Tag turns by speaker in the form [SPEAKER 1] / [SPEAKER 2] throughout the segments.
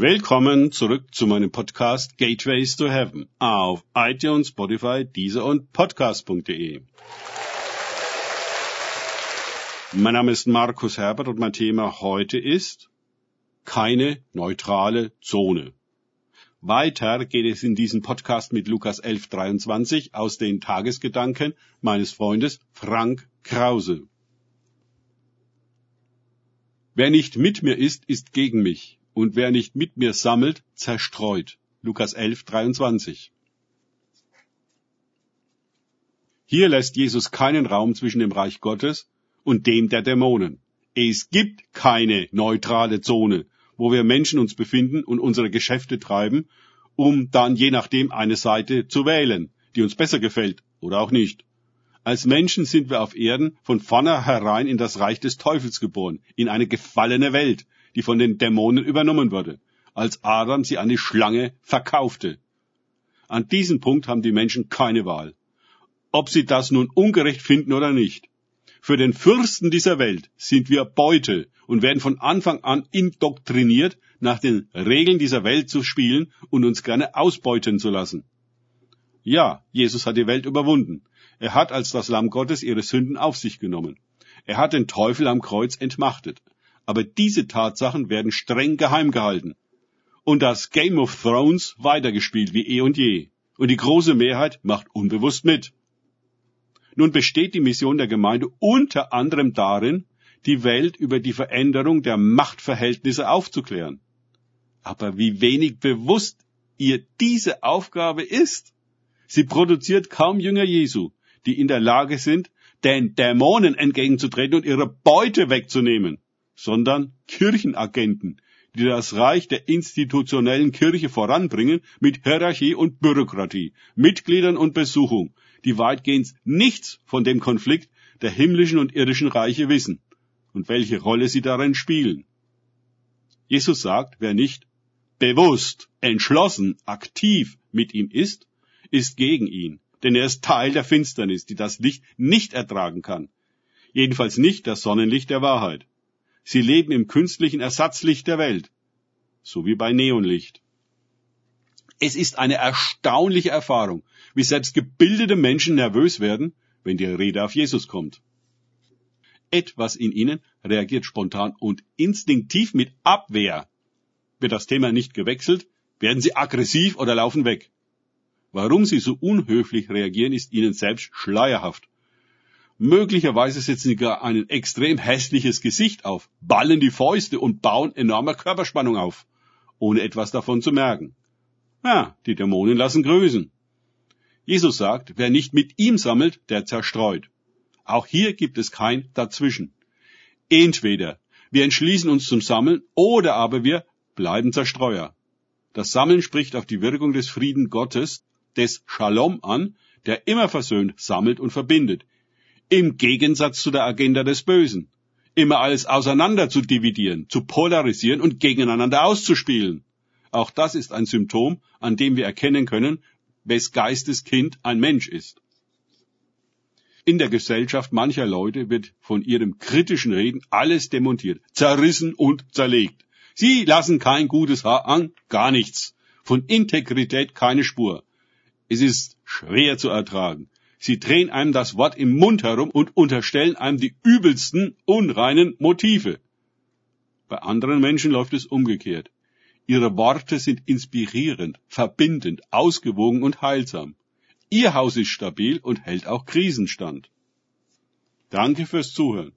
[SPEAKER 1] Willkommen zurück zu meinem Podcast Gateways to Heaven auf iTunes, Spotify, Deezer und Podcast.de. Mein Name ist Markus Herbert und mein Thema heute ist keine neutrale Zone. Weiter geht es in diesem Podcast mit Lukas 11.23 aus den Tagesgedanken meines Freundes Frank Krause. Wer nicht mit mir ist, ist gegen mich und wer nicht mit mir sammelt, zerstreut. Lukas 11, 23. Hier lässt Jesus keinen Raum zwischen dem Reich Gottes und dem der Dämonen. Es gibt keine neutrale Zone, wo wir Menschen uns befinden und unsere Geschäfte treiben, um dann je nachdem eine Seite zu wählen, die uns besser gefällt oder auch nicht. Als Menschen sind wir auf Erden von vornherein in das Reich des Teufels geboren, in eine gefallene Welt, die von den Dämonen übernommen wurde, als Adam sie an die Schlange verkaufte. An diesem Punkt haben die Menschen keine Wahl. Ob sie das nun ungerecht finden oder nicht. Für den Fürsten dieser Welt sind wir Beute und werden von Anfang an indoktriniert, nach den Regeln dieser Welt zu spielen und uns gerne ausbeuten zu lassen. Ja, Jesus hat die Welt überwunden. Er hat als das Lamm Gottes ihre Sünden auf sich genommen. Er hat den Teufel am Kreuz entmachtet aber diese Tatsachen werden streng geheim gehalten. Und das Game of Thrones weitergespielt wie eh und je. Und die große Mehrheit macht unbewusst mit. Nun besteht die Mission der Gemeinde unter anderem darin, die Welt über die Veränderung der Machtverhältnisse aufzuklären. Aber wie wenig bewusst ihr diese Aufgabe ist. Sie produziert kaum Jünger Jesu, die in der Lage sind, den Dämonen entgegenzutreten und ihre Beute wegzunehmen sondern Kirchenagenten, die das Reich der institutionellen Kirche voranbringen mit Hierarchie und Bürokratie, Mitgliedern und Besuchung, die weitgehend nichts von dem Konflikt der himmlischen und irdischen Reiche wissen und welche Rolle sie darin spielen. Jesus sagt, wer nicht bewusst, entschlossen, aktiv mit ihm ist, ist gegen ihn, denn er ist Teil der Finsternis, die das Licht nicht ertragen kann. Jedenfalls nicht das Sonnenlicht der Wahrheit. Sie leben im künstlichen Ersatzlicht der Welt, so wie bei Neonlicht. Es ist eine erstaunliche Erfahrung, wie selbst gebildete Menschen nervös werden, wenn die Rede auf Jesus kommt. Etwas in ihnen reagiert spontan und instinktiv mit Abwehr. Wird das Thema nicht gewechselt, werden sie aggressiv oder laufen weg. Warum sie so unhöflich reagieren, ist ihnen selbst schleierhaft. Möglicherweise setzen sie gar ein extrem hässliches Gesicht auf, ballen die Fäuste und bauen enorme Körperspannung auf, ohne etwas davon zu merken. Ja, die Dämonen lassen grüßen. Jesus sagt, wer nicht mit ihm sammelt, der zerstreut. Auch hier gibt es kein Dazwischen. Entweder wir entschließen uns zum Sammeln oder aber wir bleiben Zerstreuer. Das Sammeln spricht auf die Wirkung des Frieden Gottes, des Shalom an, der immer versöhnt, sammelt und verbindet, im Gegensatz zu der Agenda des Bösen. Immer alles auseinander zu dividieren, zu polarisieren und gegeneinander auszuspielen. Auch das ist ein Symptom, an dem wir erkennen können, wes Geistes Kind ein Mensch ist. In der Gesellschaft mancher Leute wird von ihrem kritischen Reden alles demontiert, zerrissen und zerlegt. Sie lassen kein gutes Haar an, gar nichts. Von Integrität keine Spur. Es ist schwer zu ertragen. Sie drehen einem das Wort im Mund herum und unterstellen einem die übelsten, unreinen Motive. Bei anderen Menschen läuft es umgekehrt. Ihre Worte sind inspirierend, verbindend, ausgewogen und heilsam. Ihr Haus ist stabil und hält auch Krisenstand. Danke fürs Zuhören.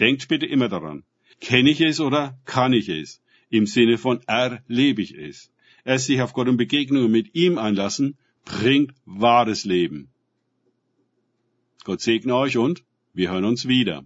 [SPEAKER 1] Denkt bitte immer daran. Kenne ich es oder kann ich es? Im Sinne von erlebe ich es. Erst sich auf Gott und Begegnungen mit ihm einlassen, bringt wahres Leben. Gott segne euch und wir hören uns wieder.